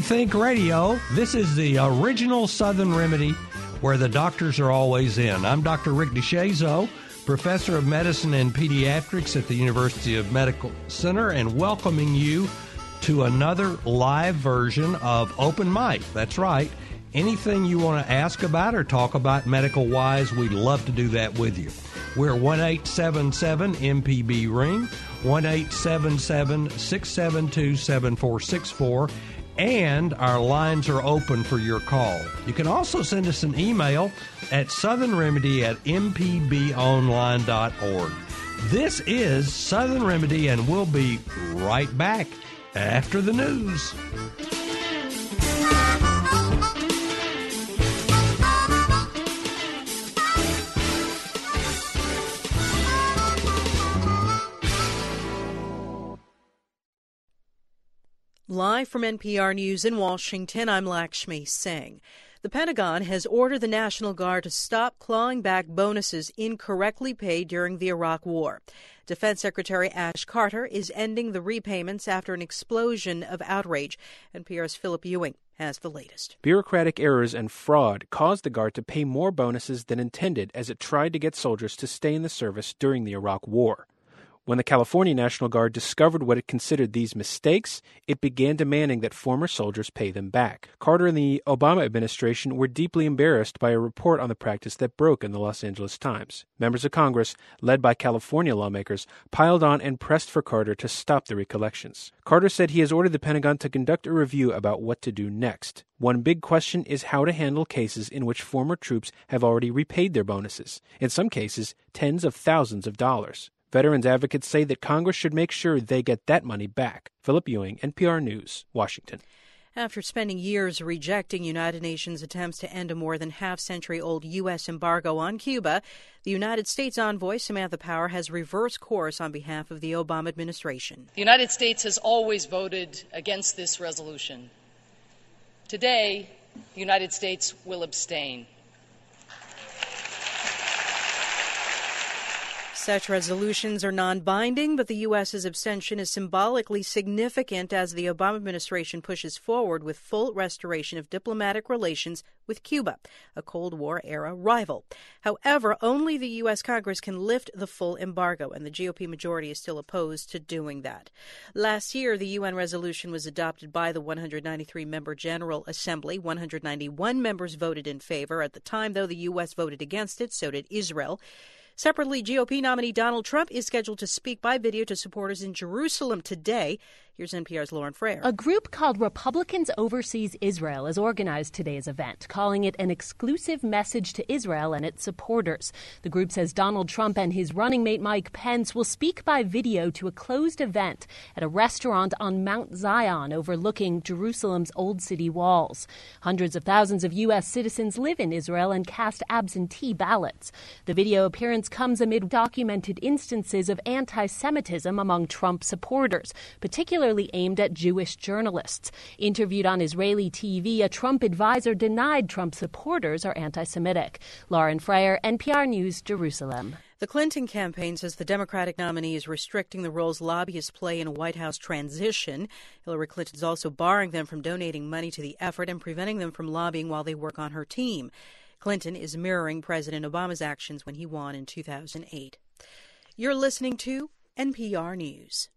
MPB Think Radio, this is the original Southern Remedy where the doctors are always in. I'm Dr. Rick DeShazo, professor of medicine and pediatrics at the University of Medical Center, and welcoming you to another live version of Open Mic. That's right. Anything you want to ask about or talk about medical wise, we'd love to do that with you. We're 1 877 MPB Ring, 1 877 672 7464, and our lines are open for your call. You can also send us an email at southernremedy at mpbonline.org. This is Southern Remedy, and we'll be right back after the news. Live from NPR News in Washington, I'm Lakshmi Singh. The Pentagon has ordered the National Guard to stop clawing back bonuses incorrectly paid during the Iraq War. Defense Secretary Ash Carter is ending the repayments after an explosion of outrage. NPR's Philip Ewing has the latest. Bureaucratic errors and fraud caused the Guard to pay more bonuses than intended as it tried to get soldiers to stay in the service during the Iraq War. When the California National Guard discovered what it considered these mistakes, it began demanding that former soldiers pay them back. Carter and the Obama administration were deeply embarrassed by a report on the practice that broke in the Los Angeles Times. Members of Congress, led by California lawmakers, piled on and pressed for Carter to stop the recollections. Carter said he has ordered the Pentagon to conduct a review about what to do next. One big question is how to handle cases in which former troops have already repaid their bonuses, in some cases, tens of thousands of dollars. Veterans advocates say that Congress should make sure they get that money back. Philip Ewing, NPR News, Washington. After spending years rejecting United Nations attempts to end a more than half century old U.S. embargo on Cuba, the United States envoy Samantha Power has reversed course on behalf of the Obama administration. The United States has always voted against this resolution. Today, the United States will abstain. Such resolutions are non binding, but the U.S.'s abstention is symbolically significant as the Obama administration pushes forward with full restoration of diplomatic relations with Cuba, a Cold War era rival. However, only the U.S. Congress can lift the full embargo, and the GOP majority is still opposed to doing that. Last year, the UN resolution was adopted by the 193 member General Assembly. 191 members voted in favor. At the time, though, the U.S. voted against it, so did Israel. Separately, GOP nominee Donald Trump is scheduled to speak by video to supporters in Jerusalem today. Here's NPR's Lauren Frayer. A group called Republicans Overseas Israel has organized today's event, calling it an exclusive message to Israel and its supporters. The group says Donald Trump and his running mate Mike Pence will speak by video to a closed event at a restaurant on Mount Zion overlooking Jerusalem's old city walls. Hundreds of thousands of U.S. citizens live in Israel and cast absentee ballots. The video appearance comes amid documented instances of anti Semitism among Trump supporters, particularly particularly aimed at Jewish journalists. Interviewed on Israeli TV, a Trump advisor denied Trump supporters are anti Semitic. Lauren Frayer, NPR News, Jerusalem. The Clinton campaign says the Democratic nominee is restricting the roles lobbyists play in a White House transition. Hillary Clinton is also barring them from donating money to the effort and preventing them from lobbying while they work on her team. Clinton is mirroring President Obama's actions when he won in 2008. You're listening to NPR News.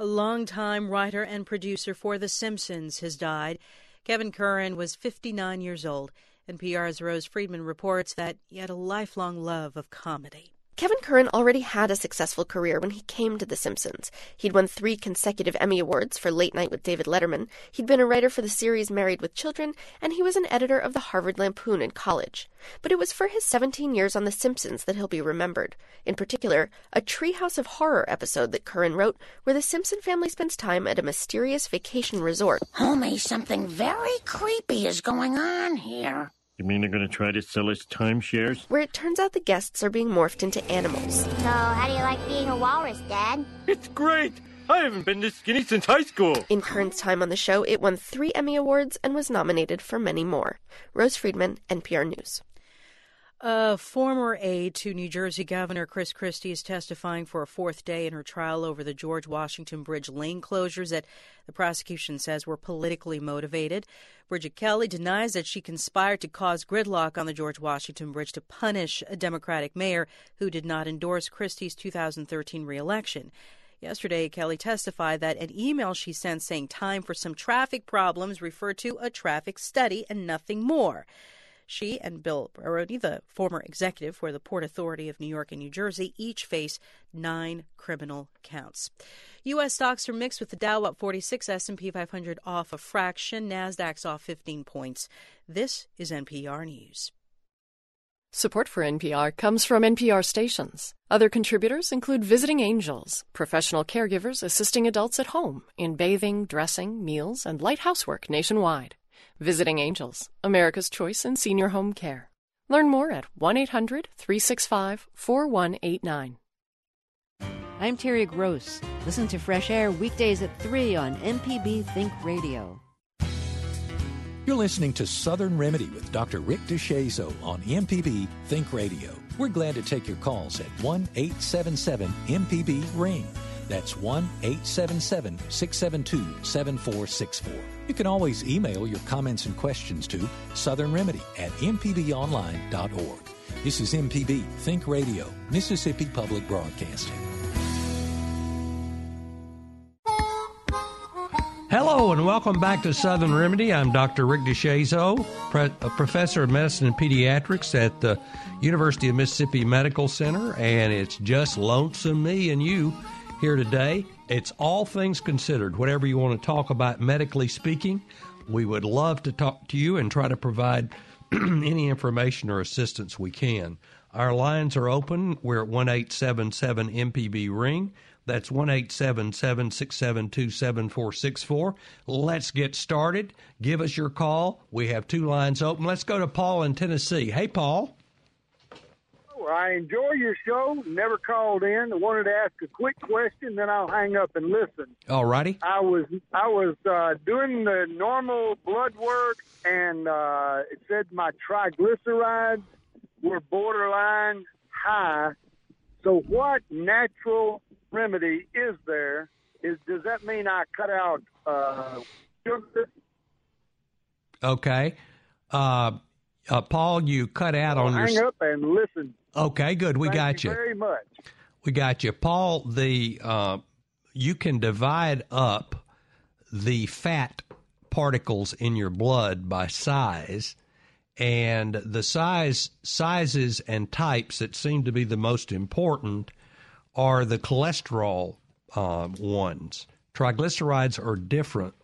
A longtime writer and producer for The Simpsons has died. Kevin Curran was 59 years old. NPR's Rose Friedman reports that he had a lifelong love of comedy. Kevin Curran already had a successful career when he came to The Simpsons. He'd won three consecutive Emmy Awards for Late Night with David Letterman, he'd been a writer for the series Married with Children, and he was an editor of the Harvard Lampoon in college. But it was for his 17 years on The Simpsons that he'll be remembered. In particular, a Treehouse of Horror episode that Curran wrote, where the Simpson family spends time at a mysterious vacation resort. Homie, something very creepy is going on here. You mean they're going to try to sell us timeshares? Where it turns out the guests are being morphed into animals. So, how do you like being a walrus, Dad? It's great! I haven't been this skinny since high school. In Curran's time on the show, it won three Emmy Awards and was nominated for many more. Rose Friedman, NPR News. A former aide to New Jersey Governor Chris Christie is testifying for a fourth day in her trial over the George Washington Bridge lane closures that the prosecution says were politically motivated. Bridget Kelly denies that she conspired to cause gridlock on the George Washington Bridge to punish a Democratic mayor who did not endorse Christie's 2013 reelection. Yesterday, Kelly testified that an email she sent saying time for some traffic problems referred to a traffic study and nothing more. She and Bill Baroni, the former executive for the Port Authority of New York and New Jersey, each face nine criminal counts. U.S. stocks are mixed with the Dow up 46, S&P 500 off a fraction, Nasdaq's off 15 points. This is NPR News. Support for NPR comes from NPR stations. Other contributors include Visiting Angels, professional caregivers assisting adults at home in bathing, dressing, meals, and light housework nationwide. Visiting Angels, America's choice in senior home care. Learn more at 1 800 365 4189. I'm Terry Gross. Listen to Fresh Air weekdays at 3 on MPB Think Radio. You're listening to Southern Remedy with Dr. Rick DeShazo on MPB Think Radio. We're glad to take your calls at 1 877 MPB Ring. That's 1 877 672 7464. You can always email your comments and questions to Southern Remedy at MPBOnline.org. This is MPB Think Radio, Mississippi Public Broadcasting. Hello and welcome back to Southern Remedy. I'm Dr. Rick DeShazo, pre- professor of medicine and pediatrics at the University of Mississippi Medical Center, and it's just lonesome me and you here today. It's all things considered. Whatever you want to talk about medically speaking, we would love to talk to you and try to provide any information or assistance we can. Our lines are open. We're at 1 877 MPB Ring. That's 1 877 672 7464. Let's get started. Give us your call. We have two lines open. Let's go to Paul in Tennessee. Hey, Paul. I enjoy your show. Never called in. I wanted to ask a quick question, then I'll hang up and listen. All righty. I was I was uh, doing the normal blood work, and uh, it said my triglycerides were borderline high. So, what natural remedy is there? Is does that mean I cut out uh, sugar? Okay. Uh, uh, Paul, you cut out I'll on hang your. up and listen. Okay, good. We Thank got you you. very much. We got you, Paul. The uh, you can divide up the fat particles in your blood by size, and the size sizes and types that seem to be the most important are the cholesterol uh, ones. Triglycerides are different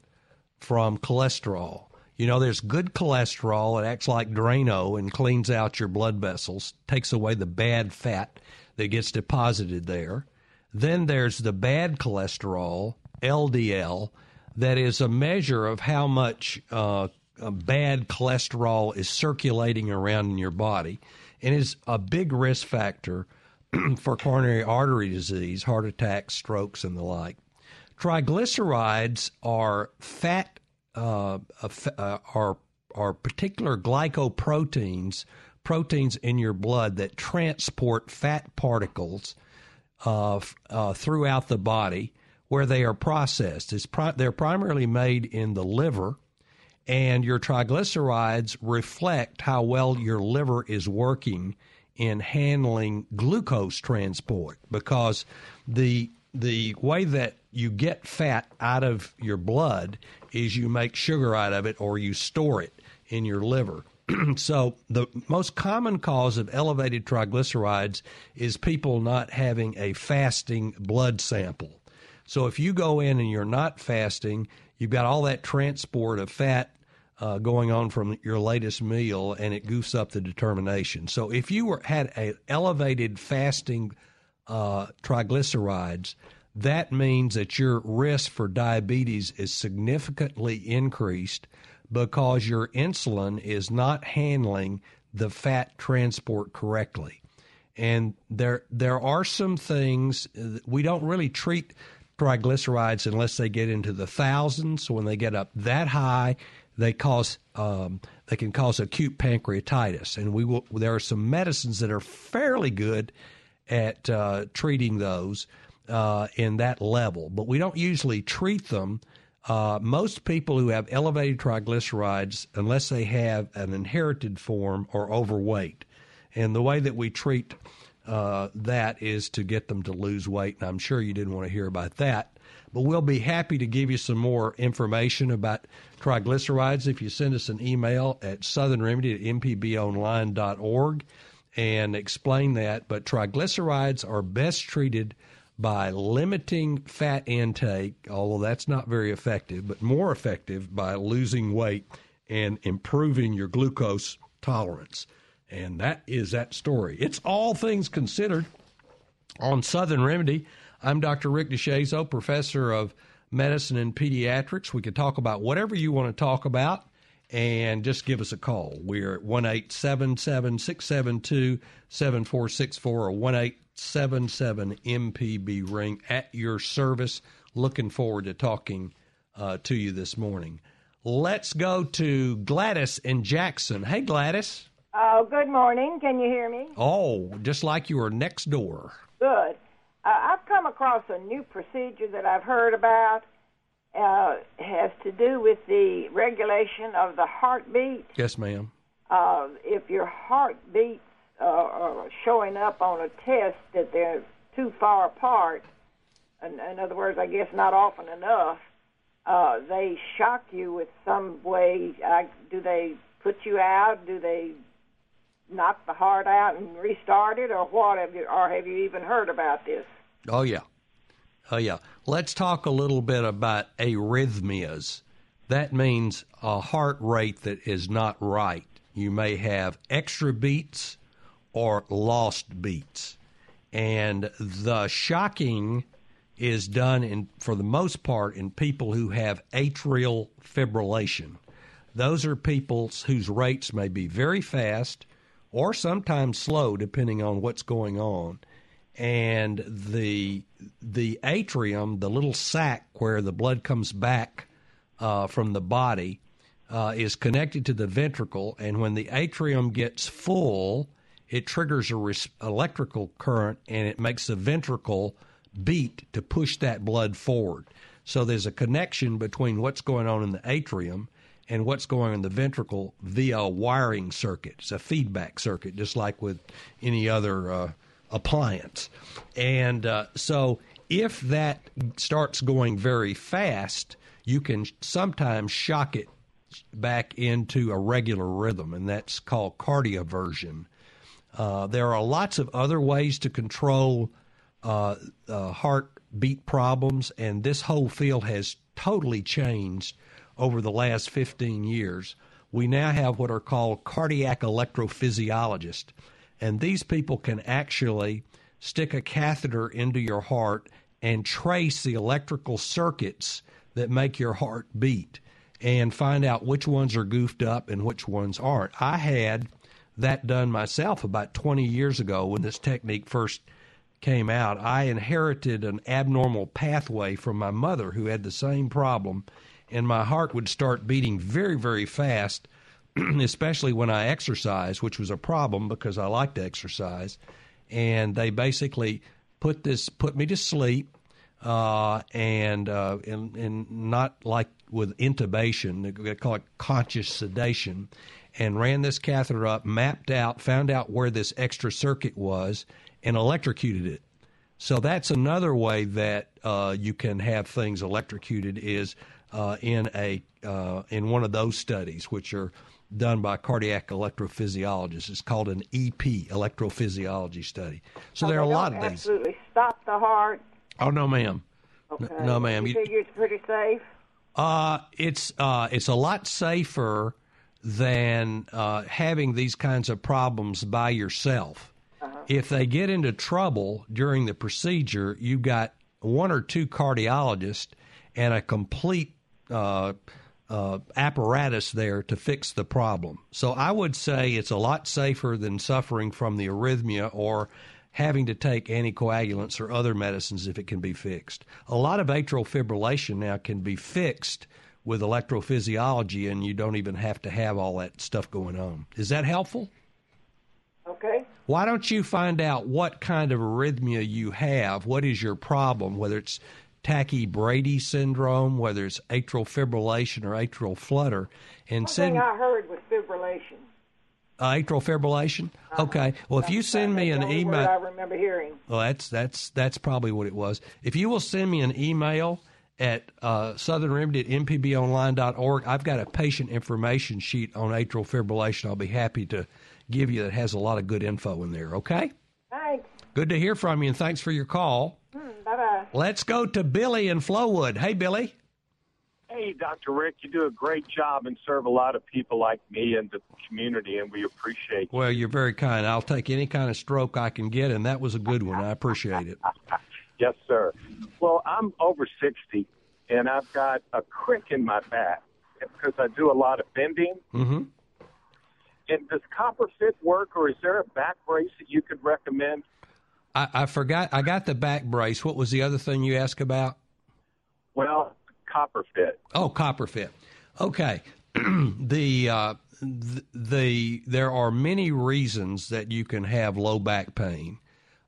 from cholesterol. You know, there's good cholesterol. It acts like Drano and cleans out your blood vessels, takes away the bad fat that gets deposited there. Then there's the bad cholesterol, LDL, that is a measure of how much uh, uh, bad cholesterol is circulating around in your body and is a big risk factor for coronary artery disease, heart attacks, strokes, and the like. Triglycerides are fat uh, uh, are are particular glycoproteins, proteins in your blood that transport fat particles uh, uh, throughout the body where they are processed. Pri- they're primarily made in the liver, and your triglycerides reflect how well your liver is working in handling glucose transport because the the way that you get fat out of your blood is you make sugar out of it or you store it in your liver. so the most common cause of elevated triglycerides is people not having a fasting blood sample. So if you go in and you're not fasting, you've got all that transport of fat uh, going on from your latest meal, and it goofs up the determination. So if you were had a elevated fasting uh, triglycerides, that means that your risk for diabetes is significantly increased because your insulin is not handling the fat transport correctly. And there there are some things we don't really treat triglycerides unless they get into the thousands. When they get up that high, they cause um, they can cause acute pancreatitis. And we will there are some medicines that are fairly good at uh, treating those uh, in that level, but we don't usually treat them uh, most people who have elevated triglycerides, unless they have an inherited form, are overweight. And the way that we treat uh, that is to get them to lose weight. And I'm sure you didn't want to hear about that. But we'll be happy to give you some more information about triglycerides if you send us an email at southernremedy at mpbonline.org and explain that. But triglycerides are best treated by limiting fat intake, although that's not very effective, but more effective by losing weight and improving your glucose tolerance. And that is that story. It's all things considered on Southern Remedy. I'm Dr. Rick DeShazo, professor of medicine and pediatrics. We could talk about whatever you want to talk about and just give us a call. We're at 1 877 672 7464 or 1 877 MPB ring at your service. Looking forward to talking uh, to you this morning. Let's go to Gladys in Jackson. Hey, Gladys. Oh, good morning. Can you hear me? Oh, just like you were next door. Good. Uh, I've come across a new procedure that I've heard about uh, has to do with the regulation of the heartbeat. Yes, ma'am. Uh, if your heartbeats uh, are showing up on a test that they're too far apart, in, in other words, I guess not often enough, uh, they shock you with some way. Uh, do they put you out? Do they knock the heart out and restart it, or what? Have you, or have you even heard about this? Oh yeah. Oh, yeah. Let's talk a little bit about arrhythmias. That means a heart rate that is not right. You may have extra beats or lost beats. And the shocking is done in for the most part in people who have atrial fibrillation. Those are people whose rates may be very fast or sometimes slow depending on what's going on and the the atrium, the little sac where the blood comes back uh, from the body, uh, is connected to the ventricle, and when the atrium gets full, it triggers a res- electrical current, and it makes the ventricle beat to push that blood forward. So there's a connection between what's going on in the atrium and what's going on in the ventricle via a wiring circuit. It's a feedback circuit, just like with any other uh, appliance. And uh, so if that starts going very fast, you can sometimes shock it back into a regular rhythm, and that's called cardioversion. Uh, there are lots of other ways to control uh, uh, heartbeat problems, and this whole field has totally changed over the last 15 years. We now have what are called cardiac electrophysiologists and these people can actually stick a catheter into your heart and trace the electrical circuits that make your heart beat and find out which ones are goofed up and which ones aren't. I had that done myself about 20 years ago when this technique first came out. I inherited an abnormal pathway from my mother who had the same problem, and my heart would start beating very, very fast especially when I exercised, which was a problem because I like to exercise. And they basically put this put me to sleep, uh, and, uh, and and not like with intubation, they call it conscious sedation, and ran this catheter up, mapped out, found out where this extra circuit was, and electrocuted it. So that's another way that uh, you can have things electrocuted is uh, in a uh, in one of those studies, which are done by cardiac electrophysiologists. It's called an EP, electrophysiology study. So, there are a lot of these. Absolutely stop the heart. Oh no, ma'am. Okay. No, no ma'am. You, You- figure it's pretty safe. Uh, it's uh, it's a lot safer than uh, having these kinds of problems by yourself. If they get into trouble during the procedure, you've got one or two cardiologists and a complete uh, uh, apparatus there to fix the problem. So I would say it's a lot safer than suffering from the arrhythmia or having to take anticoagulants or other medicines if it can be fixed. A lot of atrial fibrillation now can be fixed with electrophysiology, and you don't even have to have all that stuff going on. Is that helpful? Okay. Why don't you find out what kind of arrhythmia you have? What is your problem? Whether it's tachy-Brady syndrome, whether it's atrial fibrillation or atrial flutter, and One send thing I heard was fibrillation. uh, atrial fibrillation. Okay. Well, if you send me an email, I remember hearing. well, that's that's that's probably what it was. If you will send me an email at uh, Southern Remedy at mpbonline.org, I've got a patient information sheet on atrial fibrillation. I'll be happy to give you that has a lot of good info in there. Okay. Thanks. Good to hear from you, and thanks for your call. Hmm, bye bye. Let's go to Billy in Flowood. Hey, Billy. Hey, Dr. Rick, you do a great job and serve a lot of people like me and the community, and we appreciate you. Well, you're very kind. I'll take any kind of stroke I can get, and that was a good one. I appreciate it. Yes, sir. Well, I'm over 60, and I've got a crick in my back because I do a lot of bending. Mm-hmm. And does Copper Fit work, or is there a back brace that you could recommend? I, I forgot. I got the back brace. What was the other thing you asked about? Well, Copper Fit. Oh, copper fit. Okay. the uh, th- the there are many reasons that you can have low back pain.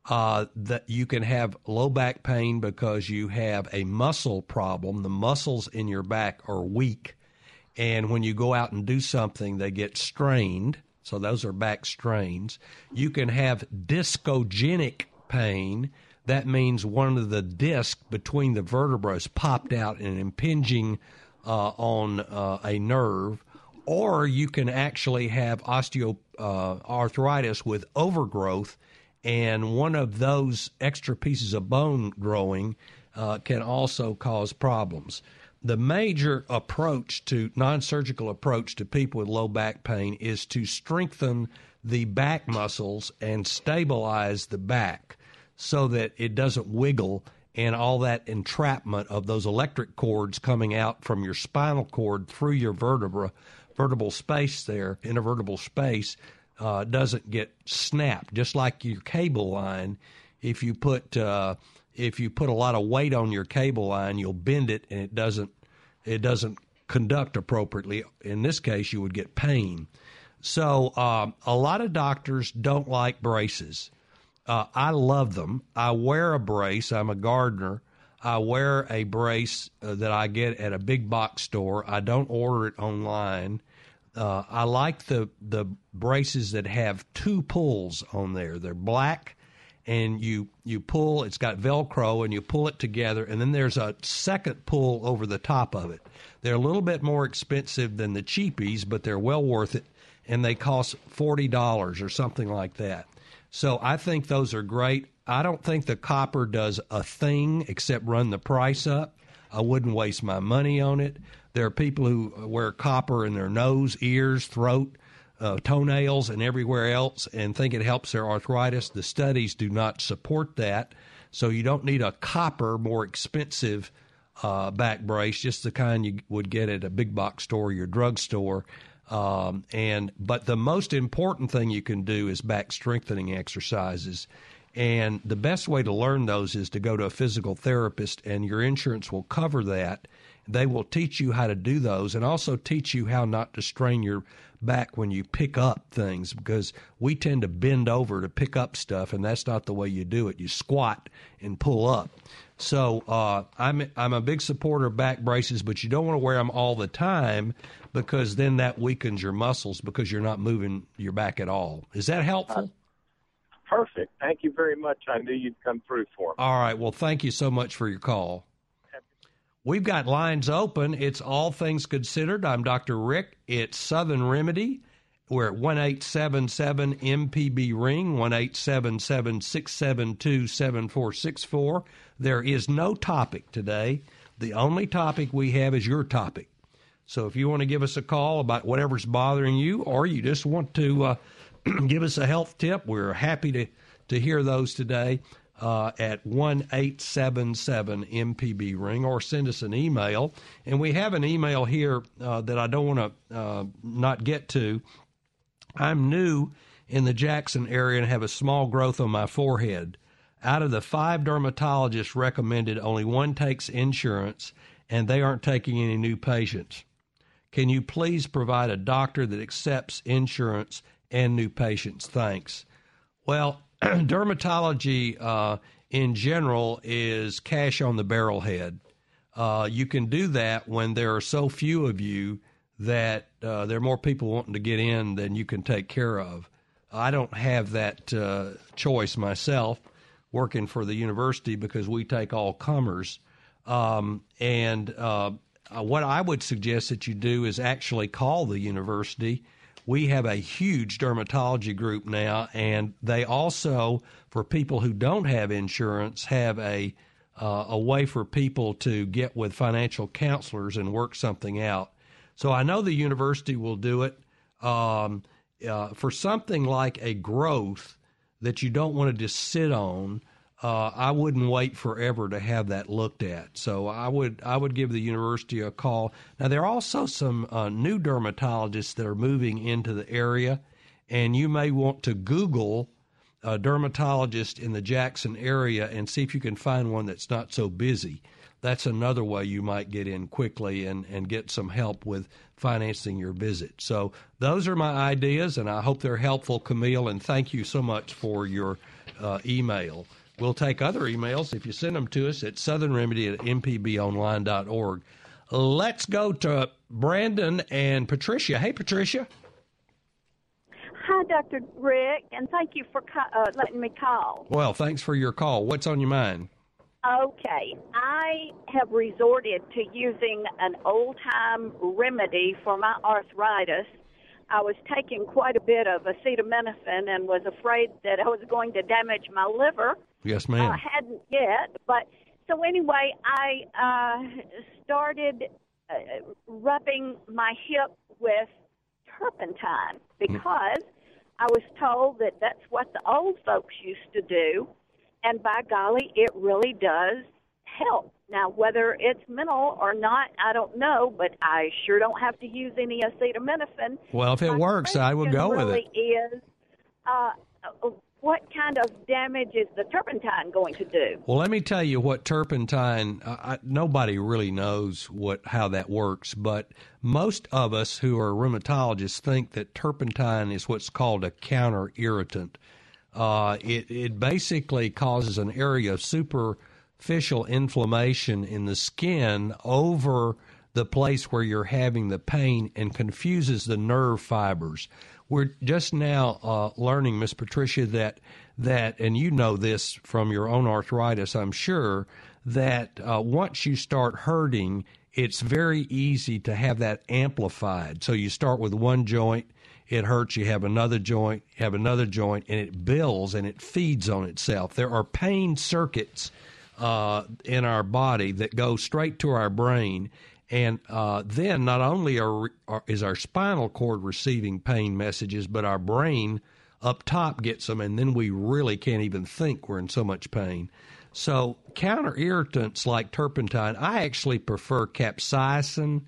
Uh, that you can have low back pain because you have a muscle problem. The muscles in your back are weak, and when you go out and do something, they get strained. So those are back strains. You can have discogenic pain. That means one of the discs between the vertebrae is popped out and impinging uh, on uh, a nerve. Or you can actually have osteoarthritis with overgrowth, and one of those extra pieces of bone growing uh, can also cause problems. The major approach to non surgical approach to people with low back pain is to strengthen the back muscles and stabilize the back so that it doesn't wiggle and all that entrapment of those electric cords coming out from your spinal cord through your vertebra, vertebral space there, intervertebral space, uh, doesn't get snapped. Just like your cable line, if you put uh, if you put a lot of weight on your cable line, you'll bend it and it doesn't it doesn't conduct appropriately. In this case, you would get pain. So um, a lot of doctors don't like braces. Uh, I love them. I wear a brace. I'm a gardener. I wear a brace uh, that I get at a big box store. I don't order it online. Uh, I like the the braces that have two pulls on there. They're black, and you you pull. It's got Velcro, and you pull it together, and then there's a second pull over the top of it. They're a little bit more expensive than the cheapies, but they're well worth it, and they cost forty dollars or something like that. So I think those are great. I don't think the copper does a thing except run the price up. I wouldn't waste my money on it. There are people who wear copper in their nose, ears, throat, uh, toenails, and everywhere else and think it helps their arthritis. The studies do not support that. So you don't need a copper, more expensive uh, back brace, just the kind you would get at a big box store or your drugstore. Um, and but the most important thing you can do is back strengthening exercises. And the best way to learn those is to go to a physical therapist, and your insurance will cover that. They will teach you how to do those and also teach you how not to strain your back when you pick up things because we tend to bend over to pick up stuff, and that's not the way you do it. You squat and pull up. So uh, I'm I'm a big supporter of back braces, but you don't want to wear them all the time because then that weakens your muscles because you're not moving your back at all. Is that helpful? Perfect. Thank you very much. I knew you'd come through for me. All right. Well, thank you so much for your call. We've got lines open. It's All Things Considered. I'm Dr. Rick. It's Southern Remedy. We're at 1877 MPB Ring, 1877 672 7464. There is no topic today. The only topic we have is your topic. So if you want to give us a call about whatever's bothering you, or you just want to uh, give us a health tip, we're happy to, to hear those today uh, at 1 877 MPB Ring or send us an email. And we have an email here uh, that I don't want to uh, not get to. I'm new in the Jackson area and have a small growth on my forehead. Out of the five dermatologists recommended, only one takes insurance and they aren't taking any new patients. Can you please provide a doctor that accepts insurance and new patients? Thanks. Well, dermatology uh, in general is cash on the barrelhead. Uh, you can do that when there are so few of you that uh, there are more people wanting to get in than you can take care of. I don't have that uh, choice myself working for the university because we take all comers. Um, and uh, what I would suggest that you do is actually call the university we have a huge dermatology group now, and they also, for people who don't have insurance, have a uh, a way for people to get with financial counselors and work something out. So I know the university will do it um, uh, for something like a growth that you don't want to just sit on uh, I wouldn't wait forever to have that looked at. So I would I would give the university a call. Now there are also some uh, new dermatologists that are moving into the area, and you may want to Google a dermatologist in the Jackson area and see if you can find one that's not so busy. That's another way you might get in quickly and, and get some help with financing your visit. So those are my ideas, and I hope they're helpful, Camille. And thank you so much for your uh, email. We'll take other emails if you send them to us at southernremedy at mpbonline.org. Let's go to Brandon and Patricia. Hey, Patricia. Hi, Dr. Rick, and thank you for uh, letting me call. Well, thanks for your call. What's on your mind? Okay, I have resorted to using an old time remedy for my arthritis I was taking quite a bit of acetaminophen and was afraid that I was going to damage my liver. Yes, ma'am. I hadn't yet, but so anyway, I uh, started uh, rubbing my hip with turpentine because I was told that that's what the old folks used to do, and by golly, it really does help. Now, whether it's mental or not, I don't know, but I sure don't have to use any acetaminophen. Well, if it My works, I will go with it. Is uh, what kind of damage is the turpentine going to do? Well, let me tell you what turpentine. I, nobody really knows what how that works, but most of us who are rheumatologists think that turpentine is what's called a counter irritant. Uh, it it basically causes an area of superficial inflammation in the skin over the place where you're having the pain and confuses the nerve fibers. We're just now uh, learning, Miss Patricia, that that, and you know this from your own arthritis, I'm sure, that uh, once you start hurting, it's very easy to have that amplified. So you start with one joint, it hurts, you have another joint, have another joint, and it builds and it feeds on itself. There are pain circuits uh, in our body that go straight to our brain. And uh, then not only are, are, is our spinal cord receiving pain messages, but our brain up top gets them, and then we really can't even think we're in so much pain. So, counter irritants like turpentine, I actually prefer capsaicin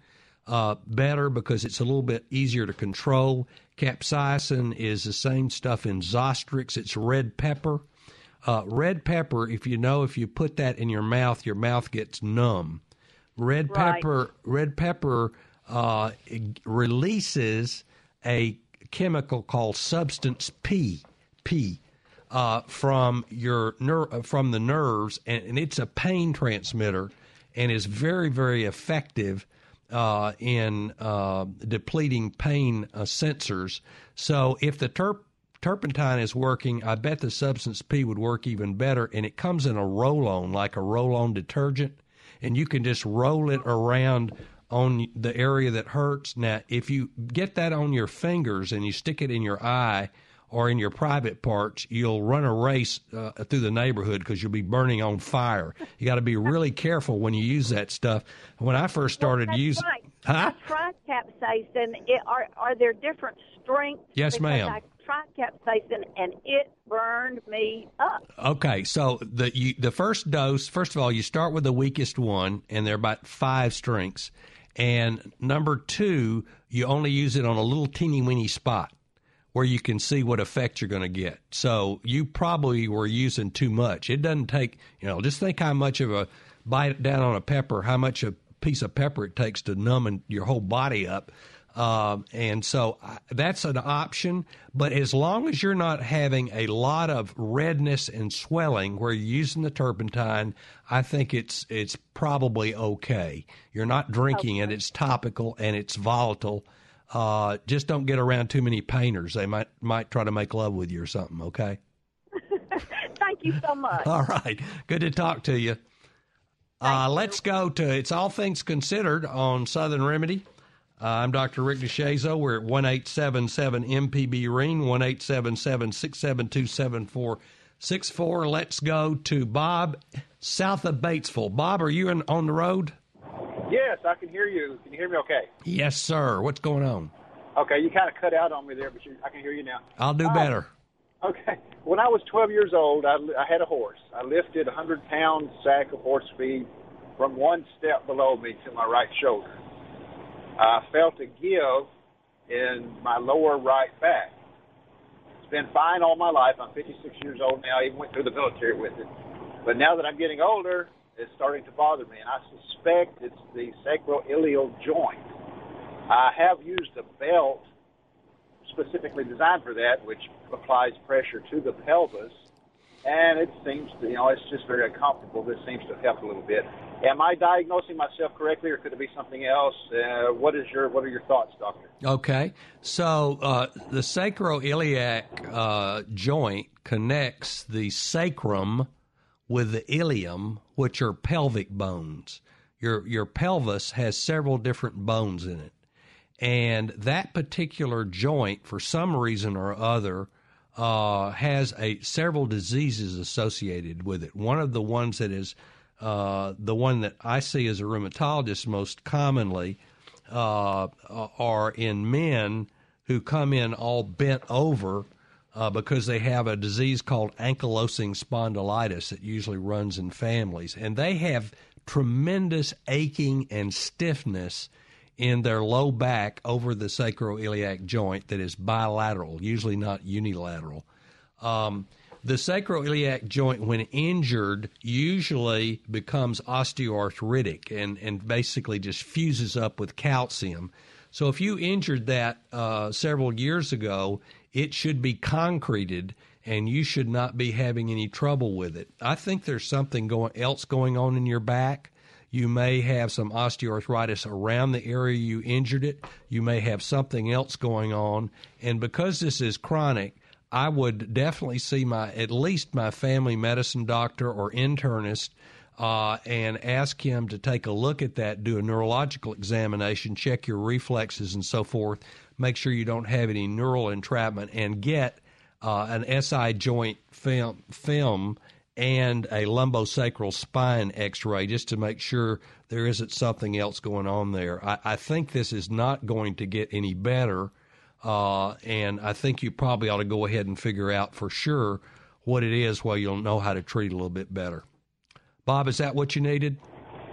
uh, better because it's a little bit easier to control. Capsaicin is the same stuff in Zostrix, it's red pepper. Uh, red pepper, if you know, if you put that in your mouth, your mouth gets numb. Red right. pepper, red pepper uh, releases a chemical called substance P, P, uh, from your ner- uh, from the nerves, and, and, it's a pain transmitter, and is very very effective uh, in uh, depleting pain uh, sensors. So if the terp turpentine is working, I bet the substance P would work even better. And it comes in a roll on, like a roll on detergent. And you can just roll it around on the area that hurts. Now, if you get that on your fingers and you stick it in your eye or in your private parts, you'll run a race uh, through the neighborhood because you'll be burning on fire. You got to be really careful when you use that stuff. When I first started well, using, right. huh? I tried capsaicin. It, are are there different strengths? Yes, ma'am. I tried capsaicin and it burned me up. Okay, so the you, the first dose, first of all, you start with the weakest one, and they're about five strengths. And number two, you only use it on a little teeny weeny spot where you can see what effect you're going to get. So you probably were using too much. It doesn't take, you know, just think how much of a bite down on a pepper, how much a piece of pepper it takes to numb your whole body up. Um, and so I, that's an option. But as long as you're not having a lot of redness and swelling where you're using the turpentine, I think it's it's probably okay. You're not drinking it; it's topical and it's volatile. Uh, just don't get around too many painters; they might might try to make love with you or something. Okay. Thank you so much. All right. Good to talk to you. Uh, let's go to It's All Things Considered on Southern Remedy. Uh, I'm Dr. Rick DeShazo. We're at 1877 MPB Ring, 1877 672 7464. Let's go to Bob, south of Batesville. Bob, are you in, on the road? Yes, I can hear you. Can you hear me okay? Yes, sir. What's going on? Okay, you kind of cut out on me there, but you, I can hear you now. I'll do Uh, better. Okay. When I was 12 years old, I, I had a horse. I lifted a 100 pound sack of horse feed from one step below me to my right shoulder. I felt a give in my lower right back. It's been fine all my life. I'm 56 years old now. I even went through the military with it. But now that I'm getting older, it's starting to bother me, and I suspect it's the sacroiliac joint. I have used a belt specifically designed for that, which applies pressure to the pelvis, and it seems to, you know, it's just very uncomfortable. This seems to help a little bit. Am I diagnosing myself correctly, or could it be something else? Uh, what is your What are your thoughts, doctor? Okay, so uh, the sacroiliac uh, joint connects the sacrum with the ilium, which are pelvic bones. Your your pelvis has several different bones in it, and that particular joint, for some reason or other, uh, has a several diseases associated with it. One of the ones that is uh, the one that I see as a rheumatologist most commonly uh, are in men who come in all bent over uh, because they have a disease called ankylosing spondylitis that usually runs in families. And they have tremendous aching and stiffness in their low back over the sacroiliac joint that is bilateral, usually not unilateral. Um, the sacroiliac joint, when injured, usually becomes osteoarthritic and, and basically just fuses up with calcium. So if you injured that uh, several years ago, it should be concreted and you should not be having any trouble with it. I think there's something going else going on in your back. You may have some osteoarthritis around the area you injured it. You may have something else going on. And because this is chronic, I would definitely see my at least my family medicine doctor or internist uh, and ask him to take a look at that, do a neurological examination, check your reflexes and so forth, make sure you don't have any neural entrapment, and get uh, an SI joint film, film and a lumbosacral spine X-ray just to make sure there isn't something else going on there. I, I think this is not going to get any better. Uh, and I think you probably ought to go ahead and figure out for sure what it is while you'll know how to treat it a little bit better. Bob, is that what you needed?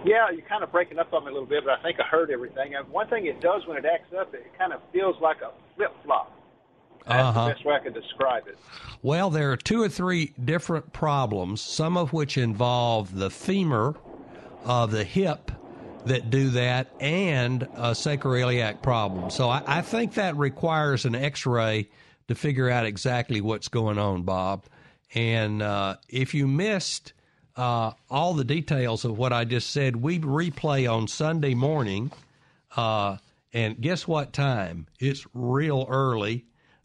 Yeah, you're kind of breaking up on me a little bit, but I think I heard everything. And one thing it does when it acts up, it kind of feels like a flip flop. That's Uh-huh. the best way I could describe it. Well, there are two or three different problems, some of which involve the femur of the hip that do that and a sacroiliac problem. So I, I think that requires an x ray to figure out exactly what's going on, Bob. And uh, if you missed uh, all the details of what I just said, we replay on Sunday morning. Uh, and guess what time? It's real early.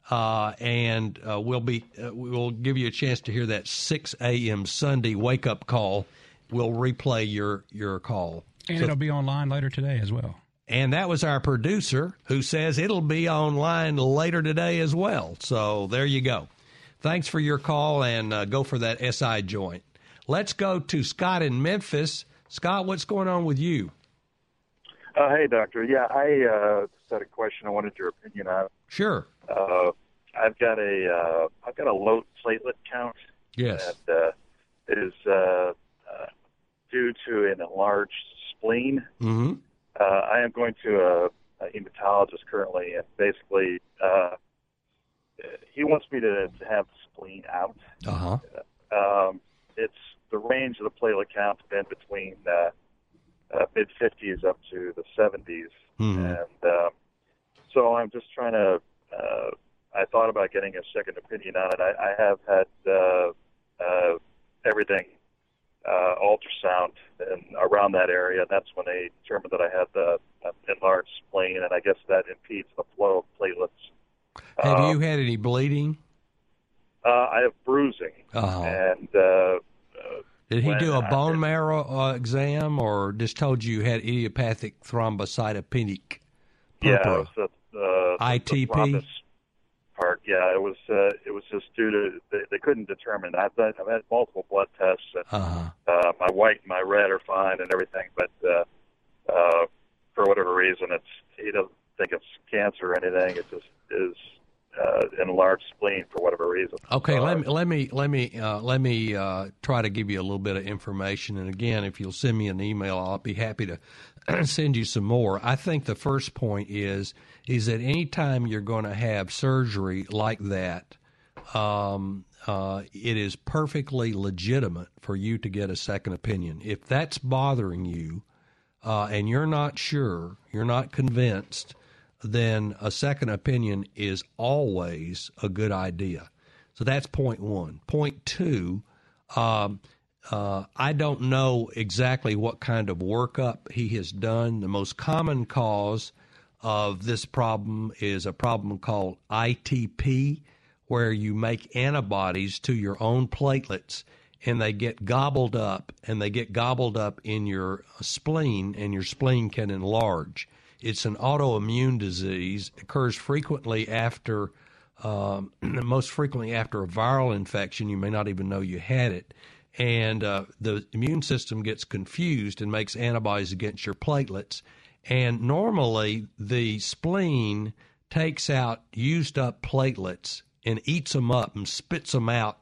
Uh, and uh, we'll be uh, we'll give you a chance to hear that 6 a.m. Sunday wake up call we'll replay your your call. And So- it'll be online later today as well. and that was our producer who says it'll be online later today as well. So there you go. Thanks for your call and uh, go for that SI joint. Let's go to Scott in Memphis. Scott, what's going on with you? Uh, hey, doctor. Yeah, I uh, just had a question. I wanted your opinion on. Sure. Uh, I've got a uh, I've got a low platelet count. Yes. And uh, it is uh, uh, due to an enlarged spleen. Mm-hmm. Uh, I am going to a, a hematologist currently, and basically, uh, he wants me to, to have the spleen out. Uh huh. Um, it's the range of the platelet count's been between uh, uh, mid 50s up to the 70s, Mhm. and um, so I'm just trying to. Uh, I thought about getting a second opinion on it. I, I have had uh, uh, everything uh, ultrasound and around that area. That's when they determined that I had the uh, enlarged spleen, and I guess that impedes the flow of platelets. Have Um, you had any bleeding? Uh, I have bruising, Uh-huh. and uh, Did he do a bone marrow uh, exam or just told you you had idiopathic thrombocytopenic yeah, purpura? it was the, uh, ITP? Part. Yeah, it was. Uh, it was just due to they, they couldn't determine. I've done, I've had multiple blood tests. And, Uh-huh. uh, my white and my red are fine and everything, but uh, uh, for whatever reason, it's he doesn't think it's cancer or anything. It just is uh, enlarged spleen for whatever reason. Okay, let me let me let me uh, let me uh, try to give you a little bit of information. And again, if you'll send me an email, I'll be happy to send you some more. I think the first point is is that anytime you're going to have surgery like that, um, uh, it is perfectly legitimate for you to get a second opinion. If that's bothering you, uh, and you're not sure, you're not convinced, then a second opinion is always a good idea. So that's point one. Point two, um, uh, I don't know exactly what kind of workup he has done. The most common cause of this problem is a problem called ITP, where you make antibodies to your own platelets and they get gobbled up and they get gobbled up in your spleen and your spleen can enlarge. It's an autoimmune disease, occurs frequently after, um, most frequently after a viral infection. You may not even know you had it. And uh, the immune system gets confused and makes antibodies against your platelets. And normally, the spleen takes out used up platelets and eats them up and spits them out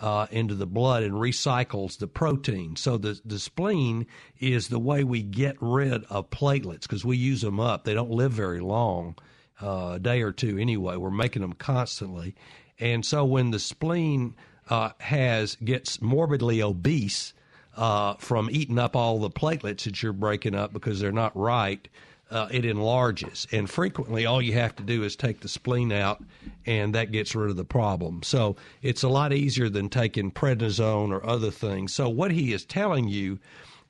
uh, into the blood and recycles the protein. So the the spleen is the way we get rid of platelets because we use them up. They don't live very long, uh, a day or two anyway. We're making them constantly, and so when the spleen uh, has gets morbidly obese uh, from eating up all the platelets that you're breaking up because they're not right, uh, it enlarges. And frequently, all you have to do is take the spleen out, and that gets rid of the problem. So it's a lot easier than taking prednisone or other things. So what he is telling you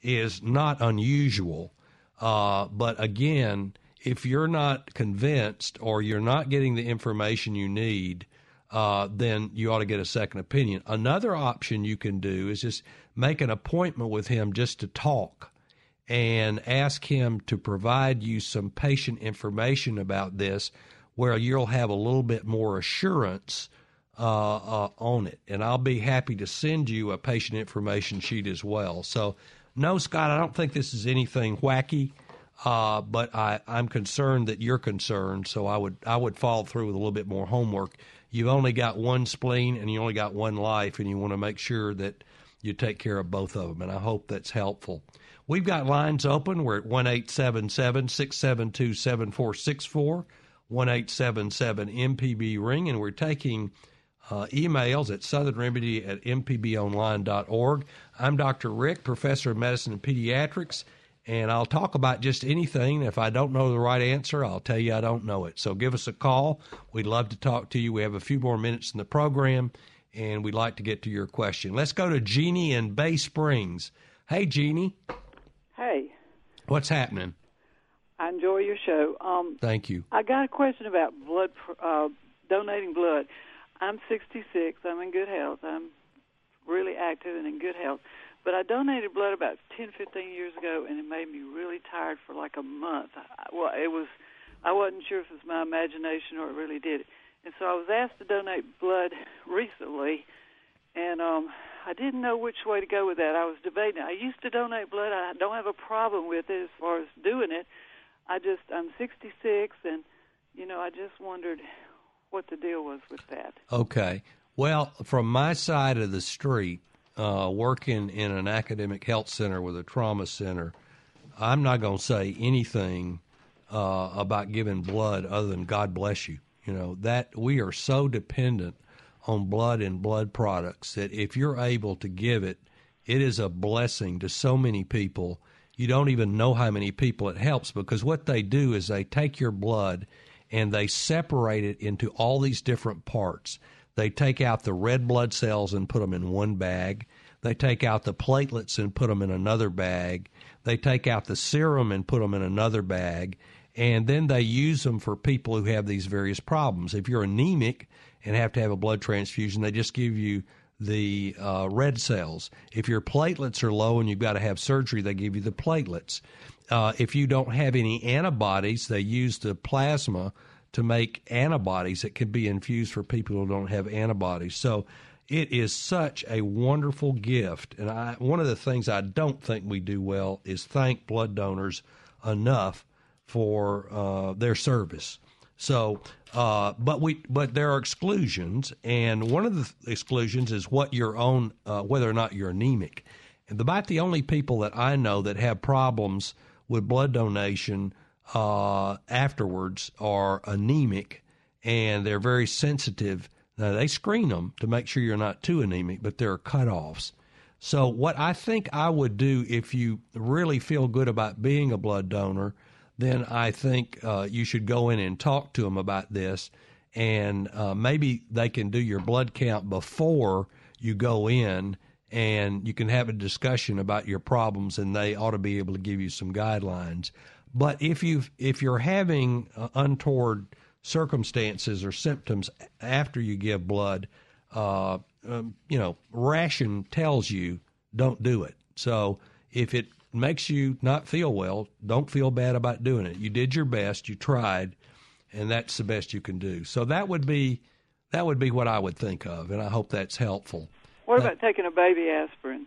is not unusual. Uh, but again, if you're not convinced or you're not getting the information you need, uh, then you ought to get a second opinion. Another option you can do is just make an appointment with him just to talk and ask him to provide you some patient information about this where you'll have a little bit more assurance uh, uh, on it. And I'll be happy to send you a patient information sheet as well. So, no, Scott, I don't think this is anything wacky. Uh, but I, I'm concerned that you're concerned, so I would I would follow through with a little bit more homework. You've only got one spleen and you only got one life, and you want to make sure that you take care of both of them. And I hope that's helpful. We've got lines open. We're at one eight seven seven six seven two seven four six four, one eight seven seven MPB ring, and we're taking uh, emails at southernremedy at mpbonline.org. I'm Dr. Rick, professor of medicine and pediatrics, and I'll talk about just anything. If I don't know the right answer, I'll tell you I don't know it. So give us a call. We'd love to talk to you. We have a few more minutes in the program, and we'd like to get to your question. Let's go to Jeannie in Bay Springs. Hey, Jeannie, Hey, what's happening? I enjoy your show. Um, Thank you. I got a question about blood, uh, donating blood. I'm 66. I'm in good health. I'm really active and in good health. But I donated blood about 10, 15 years ago, and it made me really tired for like a month. I, well, it was, I wasn't sure if it was my imagination or it really did. And so I was asked to donate blood recently, and um, I didn't know which way to go with that. I was debating. I used to donate blood. I don't have a problem with it as far as doing it. I just, I'm 66, and, you know, I just wondered what the deal was with that. Okay. Well, from my side of the street, uh, working in an academic health center with a trauma center, I'm not going to say anything uh, about giving blood other than God bless you. You know that we are so dependent on blood and blood products that if you're able to give it, it is a blessing to so many people. You don't even know how many people it helps because what they do is they take your blood and they separate it into all these different parts. They take out the red blood cells and put them in one bag. They take out the platelets and put them in another bag. They take out the serum and put them in another bag. And then they use them for people who have these various problems. If you're anemic and have to have a blood transfusion, they just give you the uh, red cells. If your platelets are low and you've got to have surgery, they give you the platelets. Uh, if you don't have any antibodies, they use the plasma to make antibodies that can be infused for people who don't have antibodies. So it is such a wonderful gift. And I, one of the things I don't think we do well is thank blood donors enough for uh, their service. So, uh, but we, but there are exclusions, and one of the exclusions is what your own, uh, whether or not you're anemic. And about the only people that I know that have problems with blood donation uh, afterwards are anemic, and they're very sensitive. Now they screen them to make sure you're not too anemic, but there are cutoffs. So what I think I would do if you really feel good about being a blood donor then I think uh, you should go in and talk to them about this, and uh, maybe they can do your blood count before you go in, and you can have a discussion about your problems, and they ought to be able to give you some guidelines. But if you if you're having uh, untoward circumstances or symptoms after you give blood, uh, um, you know, ration tells you don't do it. So if it makes you not feel well, don't feel bad about doing it. You did your best, you tried, and that's the best you can do. So that would be that would be what I would think of, and I hope that's helpful. What about taking a baby aspirin?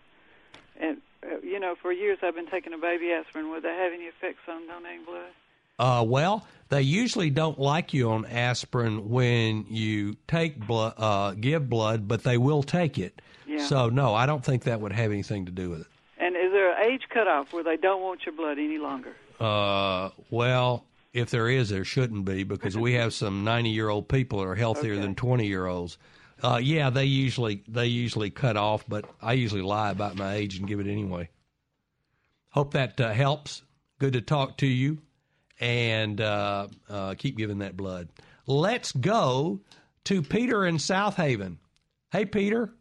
Know, for years I've been taking a baby aspirin. Would that have any effects on donating blood? Uh, well, they usually don't like you on aspirin when you take blood, uh, give blood, but they will take it. Yeah. So no, I don't think that would have anything to do with it. And is there an age cutoff where they don't want your blood any longer? Uh, well, if there is, there shouldn't be because we have some ninety-year-old people that are healthier Okay. than twenty-year-olds. Uh, yeah, they usually they usually cut off, but I usually lie about my age and give it anyway. Hope that uh, helps. Good to talk to you, and uh, uh, keep giving that blood. Let's go to Peter in South Haven. Hey, Peter.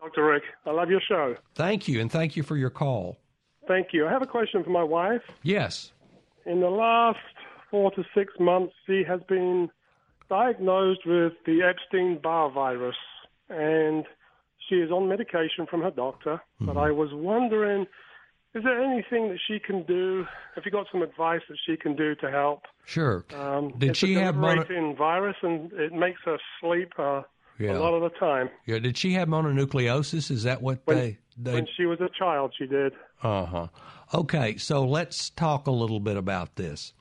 Dr. Rick, I love your show. Thank you, and thank you for your call. Thank you. I have a question for my wife. Yes. In the last four to six months, she has been diagnosed with the Epstein Barr virus, and she is on medication from her doctor. But I was wondering, is there anything that she can do? Have you got some advice that she can do to help? Sure. Um, Did she have mono- virus, and it makes her sleep uh, Yeah. a lot of the time. Yeah. Did she have mononucleosis? Is that what When, they they? when she was a child, she did. Uh huh. Okay, so let's talk a little bit about this.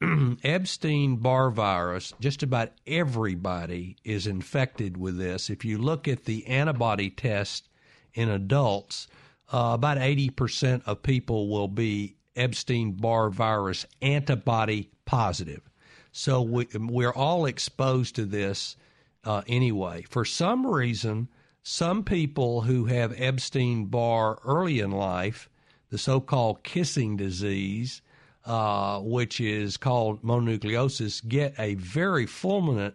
Epstein Barr virus, just about everybody is infected with this. If you look at the antibody test in adults, uh, about 80% of people will be Epstein Barr virus antibody positive. So we, we're all exposed to this uh, anyway. For some reason, some people who have Epstein Barr early in life, the so called kissing disease, uh, which is called mononucleosis, get a very fulminant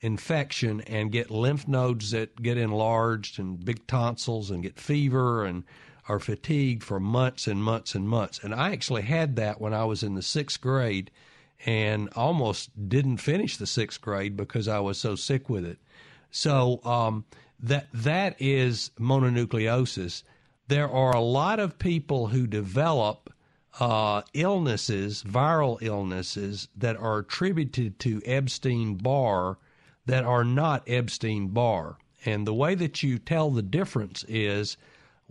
infection and get lymph nodes that get enlarged and big tonsils and get fever and are fatigued for months and months and months. And I actually had that when I was in the sixth grade and almost didn't finish the sixth grade because I was so sick with it. So um, that that is mononucleosis. there are a lot of people who develop uh, illnesses, viral illnesses, that are attributed to Epstein Barr that are not Epstein Barr. And the way that you tell the difference is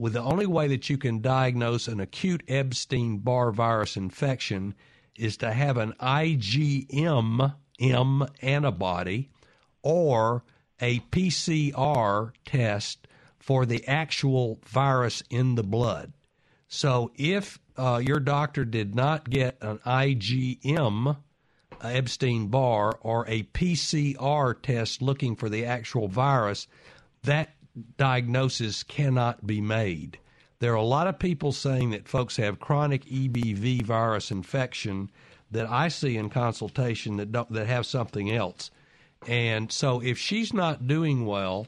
with the only way that you can diagnose an acute Epstein Barr virus infection is to have an IgM M antibody or a PCR test for the actual virus in the blood. So if uh, your doctor did not get an IgM Epstein Barr or a PCR test looking for the actual virus, that diagnosis cannot be made. There are a lot of people saying that folks have chronic EBV virus infection that I see in consultation that don't, that have something else. And so if she's not doing well,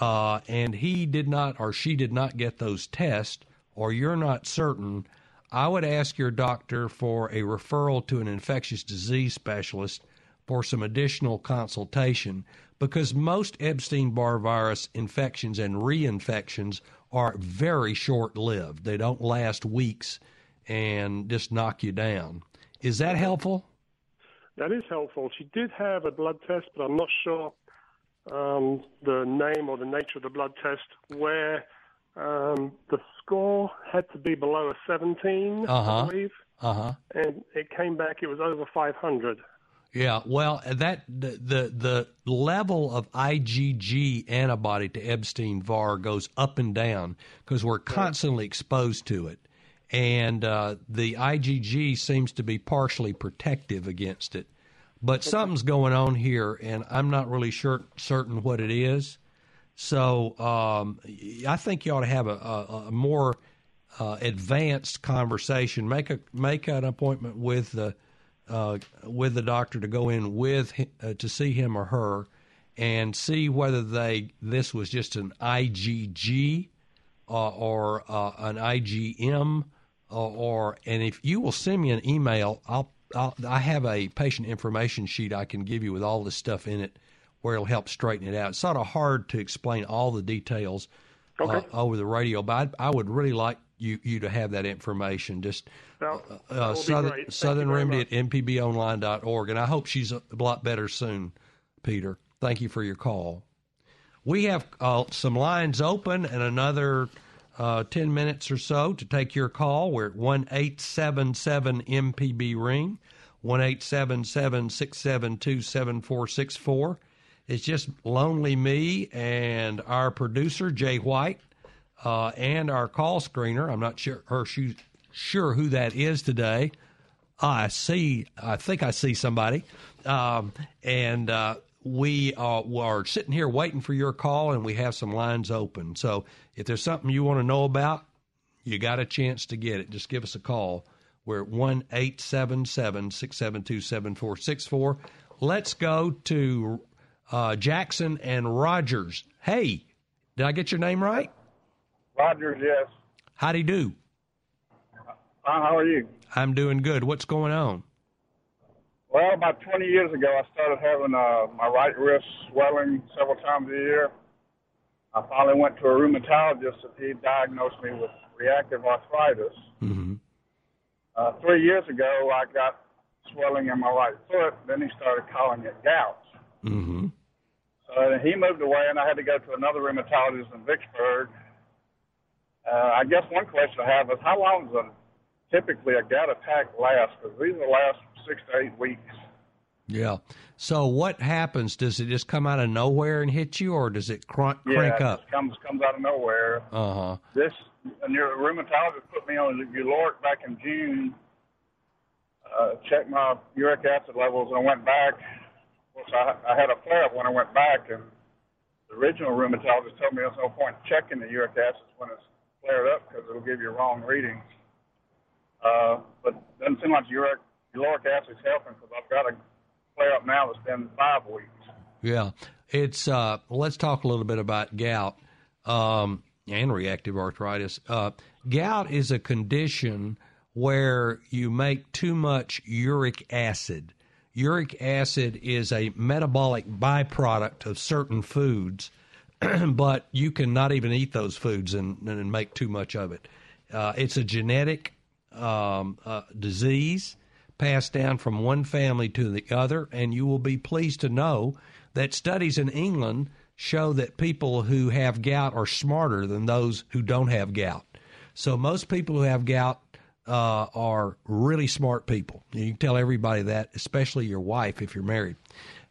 uh, and he did not or she did not get those tests, or you're not certain, I would ask your doctor for a referral to an infectious disease specialist for some additional consultation because most Epstein Barr virus infections and reinfections are very short lived. They don't last weeks and just knock you down. Is that helpful? That is helpful. She did have a blood test, but I'm not sure um, the name or the nature of the blood test where um, the score had to be below a 17, Uh-huh. I believe, Uh huh. and it came back. It was over 500. Yeah, well, that the, the the level of IgG antibody to Epstein Barr goes up and down because we're constantly exposed to it, and uh, the IgG seems to be partially protective against it. But something's going on here, and I'm not really sure certain what it is. So um, I think you ought to have a, a, a more uh, advanced conversation. Make a make an appointment with the uh, with the doctor to go in with uh, to see him or her and see whether they this was just an IgG uh, or uh, an IgM or, or and if you will send me an email, I'll, I'll I have a patient information sheet I can give you with all this stuff in it where it'll help straighten it out. It's sort of hard to explain all the details uh, over the radio, but I, I would really like you you to have that information. Just That, uh, be Southern, Southern Remedy much. at mpbonline.org. And I hope she's a lot better soon, Peter. Thank you for your call. We have uh, some lines open and another uh, 10 minutes or so to take your call. We're at 1 877 MPB Ring, 1 672 7464. It's just Lonely Me and our producer, Jay White, uh, and our call screener. I'm not sure, her, shu- sure who that is today. I see, I think I see somebody. Um, and uh, we are, are sitting here waiting for your call, and we have some lines open. So if there's something you want to know about, you got a chance to get it. Just give us a call. We're at 1 877 672 7464. Let's go to uh, Jackson and Rogers. Hey, did I get your name right? Rogers, yes. Howdy do. Fine, how are you? I'm doing good. What's going on? Well, about 20 years ago, I started having uh, my right wrist swelling several times a year. I finally went to a rheumatologist and he diagnosed me with reactive arthritis. Mm-hmm. Uh, three years ago, I got swelling in my right foot. Then he started calling it gout. Mm-hmm. So he moved away, and I had to go to another rheumatologist in Vicksburg. Uh, I guess one question I have is how long does a, typically a gout attack last? Because these will last six to eight weeks. Yeah. So what happens? Does it just come out of nowhere and hit you, or does it crank, yeah, it up? comes comes out of nowhere. Uh huh. This and your rheumatologist put me on Uloric back in June. Uh, checked my uric acid levels and I went back. Which I, I had a flare up when I went back, and the original rheumatologist told me there's no point checking the uric acids when it's flared up because it'll give you wrong readings. Uh, but it doesn't seem like uric uric acid's helping because I've got a flare up now that's been five weeks. Yeah. It's uh. Let's talk a little bit about gout um, and reactive arthritis. Uh, gout is a condition where you make too much uric acid. Uric acid is a metabolic byproduct of certain foods, but you can not even eat those foods and, and make too much of it. Uh, it's a genetic um, uh, disease passed down from one family to the other, and you will be pleased to know that studies in England show that people who have gout are smarter than those who don't have gout. So most people who have gout uh, are really smart people. You can tell everybody that, especially your wife if you're married.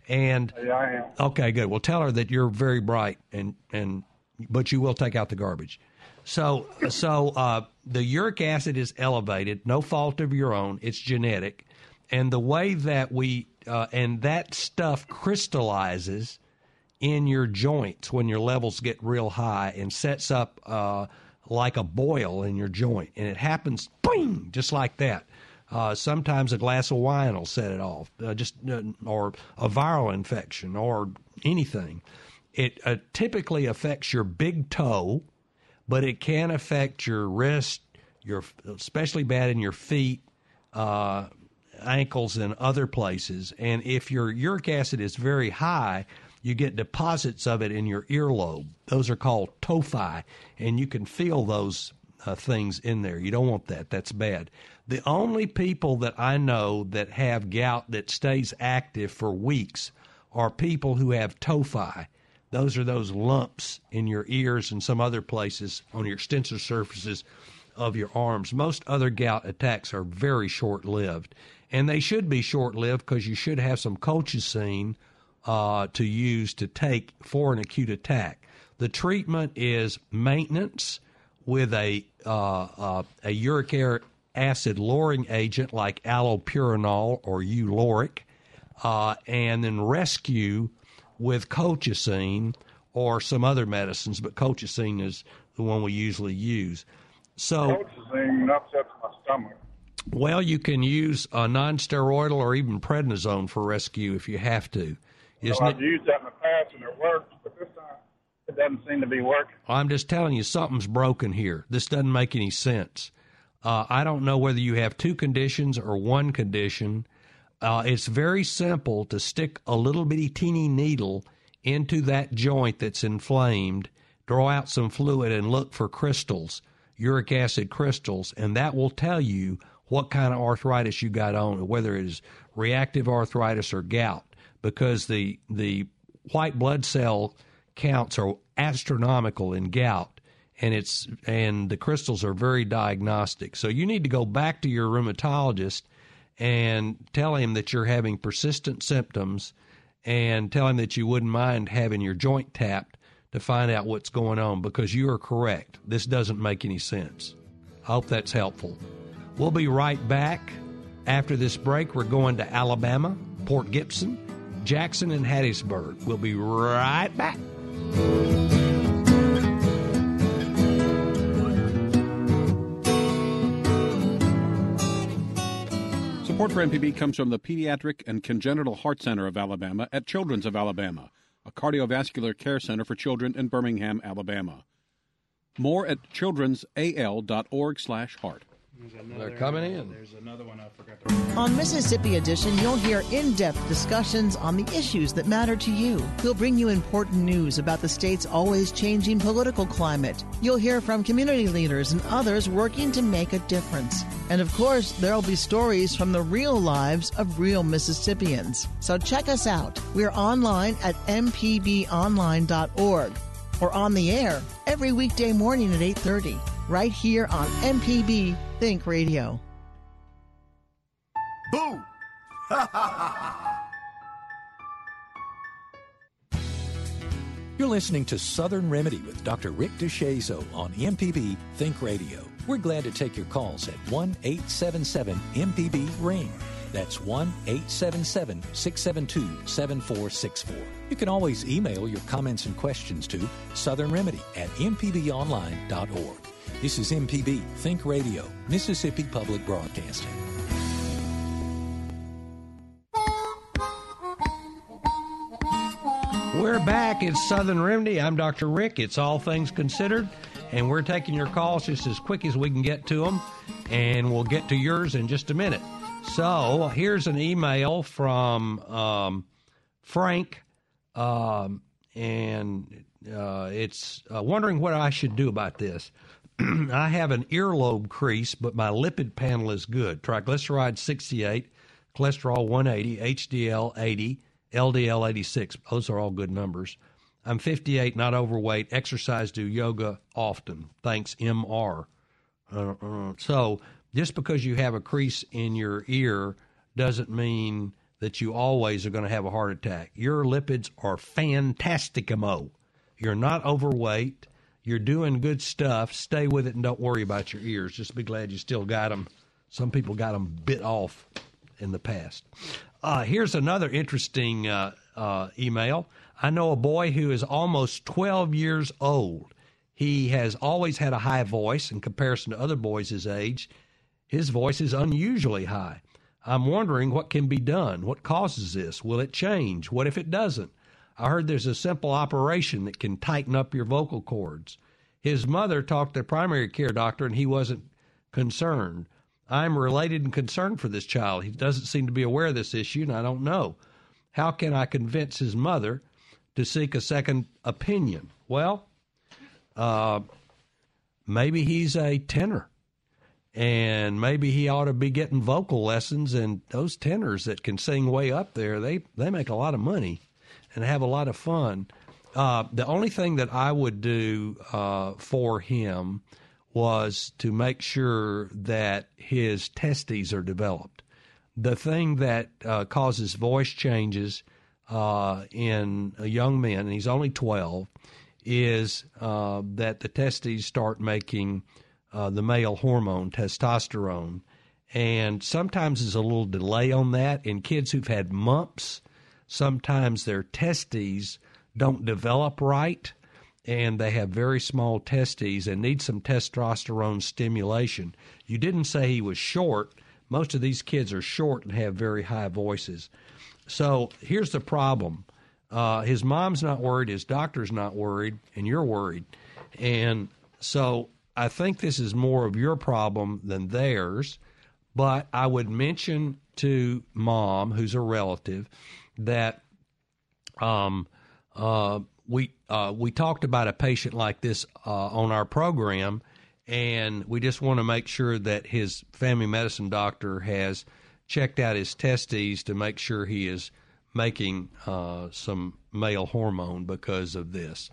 And yeah, I am. okay, good. Well, tell her that you're very bright, and and but you will take out the garbage. So so uh, the uric acid is elevated, no fault of your own. It's genetic, and the way that we uh, and that stuff crystallizes in your joints when your levels get real high and sets up uh, like a boil in your joint, and it happens, boing, just like that. Uh, sometimes a glass of wine will set it off, uh, just uh, or a viral infection or anything. It uh, typically affects your big toe, but it can affect your wrist, your especially bad in your feet, uh, ankles, and other places. And if your uric acid is very high, you get deposits of it in your earlobe. Those are called tophi, and you can feel those uh, things in there. You don't want that. That's bad. The only people that I know that have gout that stays active for weeks are people who have tophi. Those are those lumps in your ears and some other places on your extensor surfaces of your arms. Most other gout attacks are very short lived. And they should be short lived because you should have some colchicine uh, to use to take for an acute attack. The treatment is maintenance with a uh, uh, a uric acid lowering agent like allopurinol or Uloric, uh, and then rescue with colchicine or some other medicines, but colchicine is the one we usually use. So colchicine upsets my stomach. Well, you can use a nonsteroidal or even prednisone for rescue if you have to. Isn't well, I've it? used that in the past and it works, but this time it doesn't seem to be working. I'm just telling you, something's broken here. This doesn't make any sense. Uh, I don't know whether you have two conditions or one condition. Uh, it's very simple to stick a little bitty teeny needle into that joint that's inflamed, draw out some fluid, and look for crystals, uric acid crystals, and that will tell you what kind of arthritis you got on, whether it is reactive arthritis or gout because the the white blood cell counts are astronomical in gout and it's and the crystals are very diagnostic. So you need to go back to your rheumatologist and tell him that you're having persistent symptoms and tell him that you wouldn't mind having your joint tapped to find out what's going on because you are correct. This doesn't make any sense. I hope that's helpful. We'll be right back. After this break, we're going to Alabama, Port Gibson, Jackson and Hattiesburg. We'll be right back. Support for MPB comes from the Pediatric and Congenital Heart Center of Alabama at Children's of Alabama, a cardiovascular care center for children in Birmingham, Alabama. More at childrensal.org/heart. They're uh, coming in. There's another one I forgot to. On Mississippi Edition, you'll hear in depth discussions on the issues that matter to you. We'll bring you important news about the state's always changing political climate. You'll hear from community leaders and others working to make a difference. And of course, there'll be stories from the real lives of real Mississippians. So check us out. We're online at mpbonline.org or on the air every weekday morning at 8:30 right here on MPB Think Radio. Boo! You're listening to Southern Remedy with Dr. Rick DeShazo on MPB Think Radio. We're glad to take your calls at 1 877 MPB Ring. That's 1 877 672 7464. You can always email your comments and questions to Southern Remedy at mpbonline.org. This is MPB Think Radio, Mississippi Public Broadcasting. We're back. It's Southern Remedy. I'm Dr. Rick. It's All Things Considered. And we're taking your calls just as quick as we can get to them. And we'll get to yours in just a minute. So here's an email from um, Frank. Um, and uh, it's uh, wondering what I should do about this. I have an earlobe crease, but my lipid panel is good. Triglyceride 68, cholesterol 180, HDL 80, LDL 86. Those are all good numbers. I'm 58, not overweight, exercise, do yoga often. Thanks, MR. Uh, uh, so just because you have a crease in your ear doesn't mean that you always are going to have a heart attack. Your lipids are fantasticamo. You're not overweight. You're doing good stuff. Stay with it and don't worry about your ears. Just be glad you still got them. Some people got them bit off in the past. Uh, here's another interesting uh, uh, email. I know a boy who is almost 12 years old. He has always had a high voice in comparison to other boys his age. His voice is unusually high. I'm wondering what can be done. What causes this? Will it change? What if it doesn't? I heard there's a simple operation that can tighten up your vocal cords. His mother talked to the primary care doctor and he wasn't concerned. I'm related and concerned for this child. He doesn't seem to be aware of this issue, and I don't know. How can I convince his mother to seek a second opinion? Well, uh, maybe he's a tenor, and maybe he ought to be getting vocal lessons. And those tenors that can sing way up there, they they make a lot of money and have a lot of fun. Uh, the only thing that I would do uh, for him was to make sure that his testes are developed. The thing that uh, causes voice changes uh, in young man, and he's only 12, is uh, that the testes start making uh, the male hormone, testosterone. And sometimes there's a little delay on that. In kids who've had mumps, sometimes their testes don't develop right and they have very small testes and need some testosterone stimulation. You didn't say he was short. Most of these kids are short and have very high voices. So here's the problem. Uh, his mom's not worried, his doctor's not worried, and you're worried. And so I think this is more of your problem than theirs. But I would mention to mom, who's a relative, that um, uh, we uh, we talked about a patient like this uh, on our program, and we just want to make sure that his family medicine doctor has checked out his testes to make sure he is making uh, some male hormone because of this.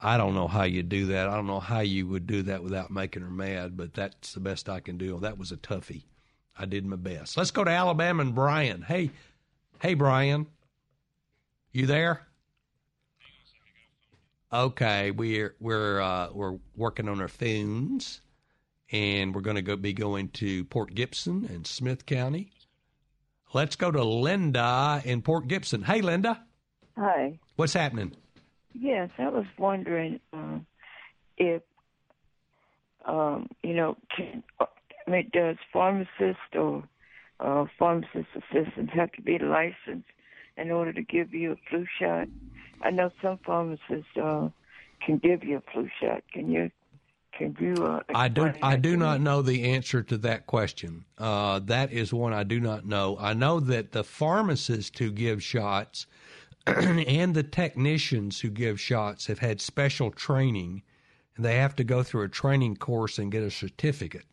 I don't know how you do that. I don't know how you would do that without making her mad, but that's the best I can do. That was a toughie. I did my best. Let's go to Alabama and Brian. Hey, hey, Brian, you there? Okay, we're we're uh, we're working on our phones, and we're going to go be going to Port Gibson and Smith County. Let's go to Linda in Port Gibson. Hey, Linda. Hi. What's happening? Yes, I was wondering um, if um, you know, can, I mean, does pharmacist or uh, pharmacist assistants have to be licensed in order to give you a flu shot? I know some pharmacists uh, can give you a flu shot. Can you? Can you? Uh, I do. I do not know the answer to that question. Uh, that is one I do not know. I know that the pharmacists who give shots and the technicians who give shots have had special training, and they have to go through a training course and get a certificate.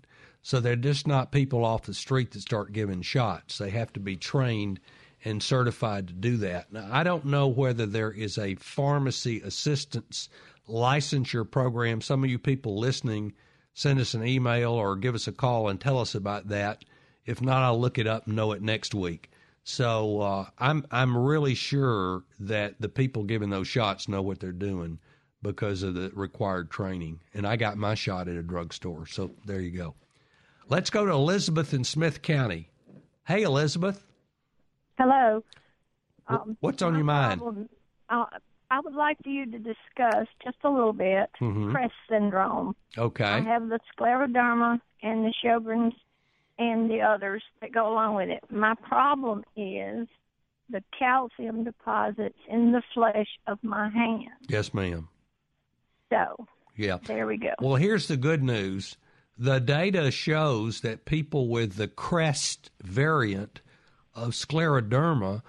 So they're just not people off the street that start giving shots. They have to be trained and certified to do that. Now, I don't know whether there is a pharmacy assistance licensure program. Some of you people listening, send us an email or give us a call and tell us about that. If not, I'll look it up and know it next week. So uh, I'm I'm really sure that the people giving those shots know what they're doing because of the required training. And I got my shot at a drugstore. So there you go. Let's go to Elizabeth in Smith County. Hey, Elizabeth. Hello. Um, What's on your mind? Problem, uh, I would like for you to discuss just a little bit Mhm. Crest syndrome. Okay. I have the scleroderma and the Sjogren's and the others that go along with it. My problem is the calcium deposits in the flesh of my hand. Yes, ma'am. So Yeah. there we go. Well, here's the good news. The data shows that people with the crest variant of scleroderma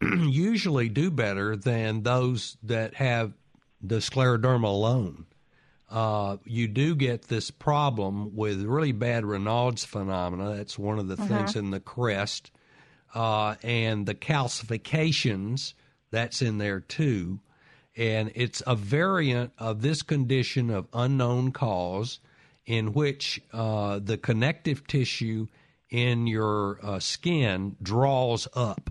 usually do better than those that have the scleroderma alone. Uh, you do get this problem with really bad Raynaud's phenomena. That's one of the Mhm. things in the crest, uh, and the calcifications. That's in there too, and it's a variant of this condition of unknown cause, in which uh, the connective tissue in your uh, skin draws up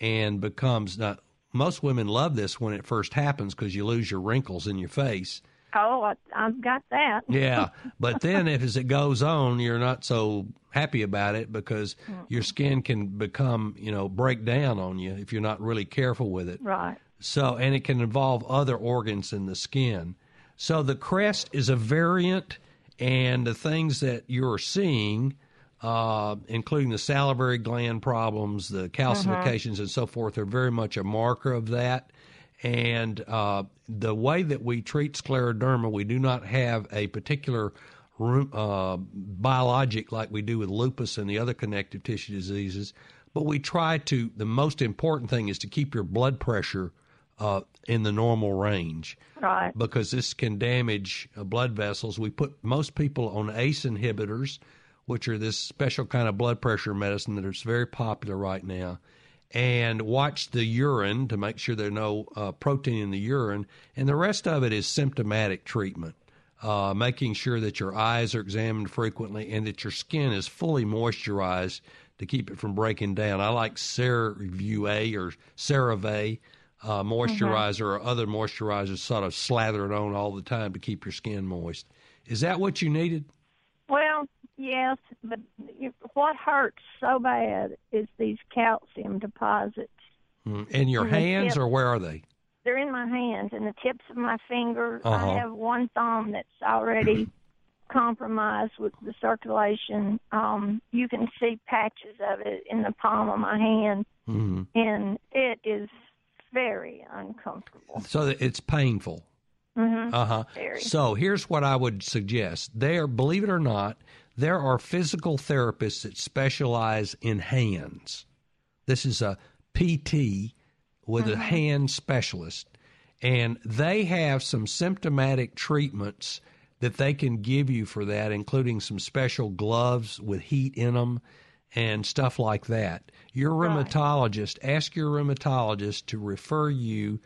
and becomes not. Most women love this when it first happens because you lose your wrinkles in your face. Oh, I, I've got that. Yeah, but then if as it goes on, you're not so happy about it because your skin can become, you know, break down on you if you're not really careful with it. Right. So, and it can involve other organs in the skin. So the crest is a variant, and the things that you're seeing, uh, including the salivary gland problems, the calcifications, and so forth, are very much a marker of that. And uh, the way that we treat scleroderma, we do not have a particular uh, biologic like we do with lupus and the other connective tissue diseases, but we try to. The most important thing is to keep your blood pressure uh, in the normal range Right. because this can damage uh, blood vessels. We put most people on ACE inhibitors, which are this special kind of blood pressure medicine that is very popular right now, and watch the urine to make sure there's no uh, protein in the urine. And the rest of it is symptomatic treatment, uh, making sure that your eyes are examined frequently and that your skin is fully moisturized to keep it from breaking down. I like CeraVe or CeraVe uh, moisturizer or other moisturizers sort of slather it on all the time to keep your skin moist. Is that what you needed? Yes, but what hurts so bad is these calcium deposits. Mm. In your In hands, or where are they? They're in my hands and the tips of my fingers. Uh-huh. I have one thumb that's already compromised with the circulation. Um, you can see patches of it in the palm of my hand, hmm and it is very uncomfortable. So it's painful. Mm-hmm. Uh huh. So here's what I would suggest. There, believe it or not, there are physical therapists that specialize in hands. This is a PT with a mm-hmm. hand specialist, and they have some symptomatic treatments that they can give you for that, including some special gloves with heat in them and stuff like that. Your rheumatologist, ask your rheumatologist to refer you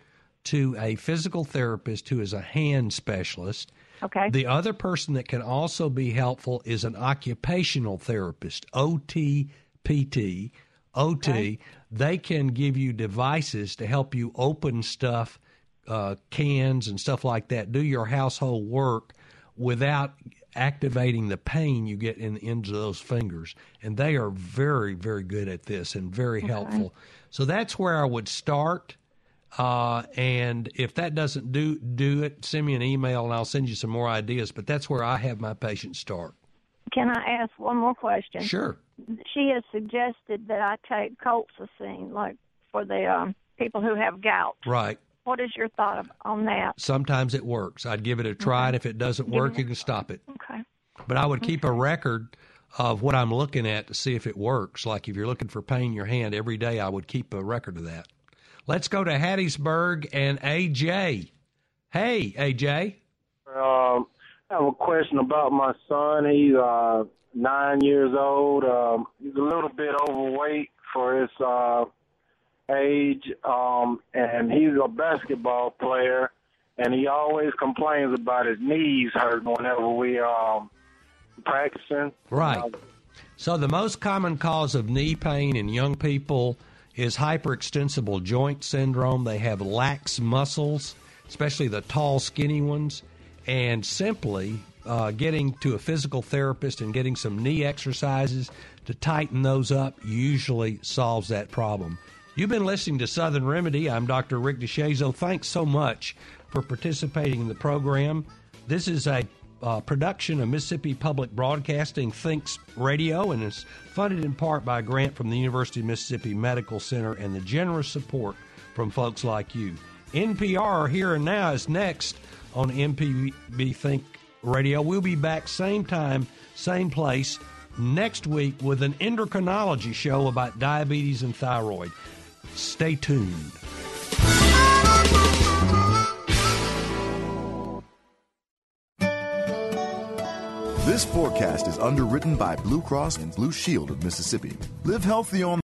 to a physical therapist who is a hand specialist. Okay. The other person that can also be helpful is an occupational therapist, OTPT. OT, they can give you devices to help you open stuff, uh, cans and stuff like that, do your household work without activating the pain you get in the ends of those fingers. And they are very, very good at this and very helpful. So that's where I would start. Uh, and if that doesn't do do it, send me an email and I'll send you some more ideas. But that's where I have my patients start. Can I ask one more question? Sure. She has suggested that I take colchicine, like for the um, people who have gout. Right. What is your thought on that? Sometimes it works. I'd give it a try, and if it doesn't Give work, you can stop it. Okay. But I would keep a record of what I'm looking at to see if it works. Like if you're looking for pain in your hand every day, I would keep a record of that. Let's go to Hattiesburg and AJ. Hey, AJ. Um, I have a question about my son. He's uh, nine years old. Um, he's a little bit overweight for his uh, age, um, and he's a basketball player. And he always complains about his knees hurting whenever we um, practicing. Right. So the most common cause of knee pain in young people is hyperextensible joint syndrome. They have lax muscles, especially the tall, skinny ones, and simply uh, getting to a physical therapist and getting some knee exercises to tighten those up usually solves that problem. You've been listening to Southern Remedy. I'm Dr. Rick DeShazo. Thanks so much for participating in the program. This is a uh, production of Mississippi Public Broadcasting Thinks Radio and is funded in part by a grant from the University of Mississippi Medical Center and the generous support from folks like you. NPR Here and Now is next on MPB Think Radio. We'll be back same time, same place next week with an endocrinology show about diabetes and thyroid. Stay tuned. This forecast is underwritten by Blue Cross and Blue Shield of Mississippi. Live healthy on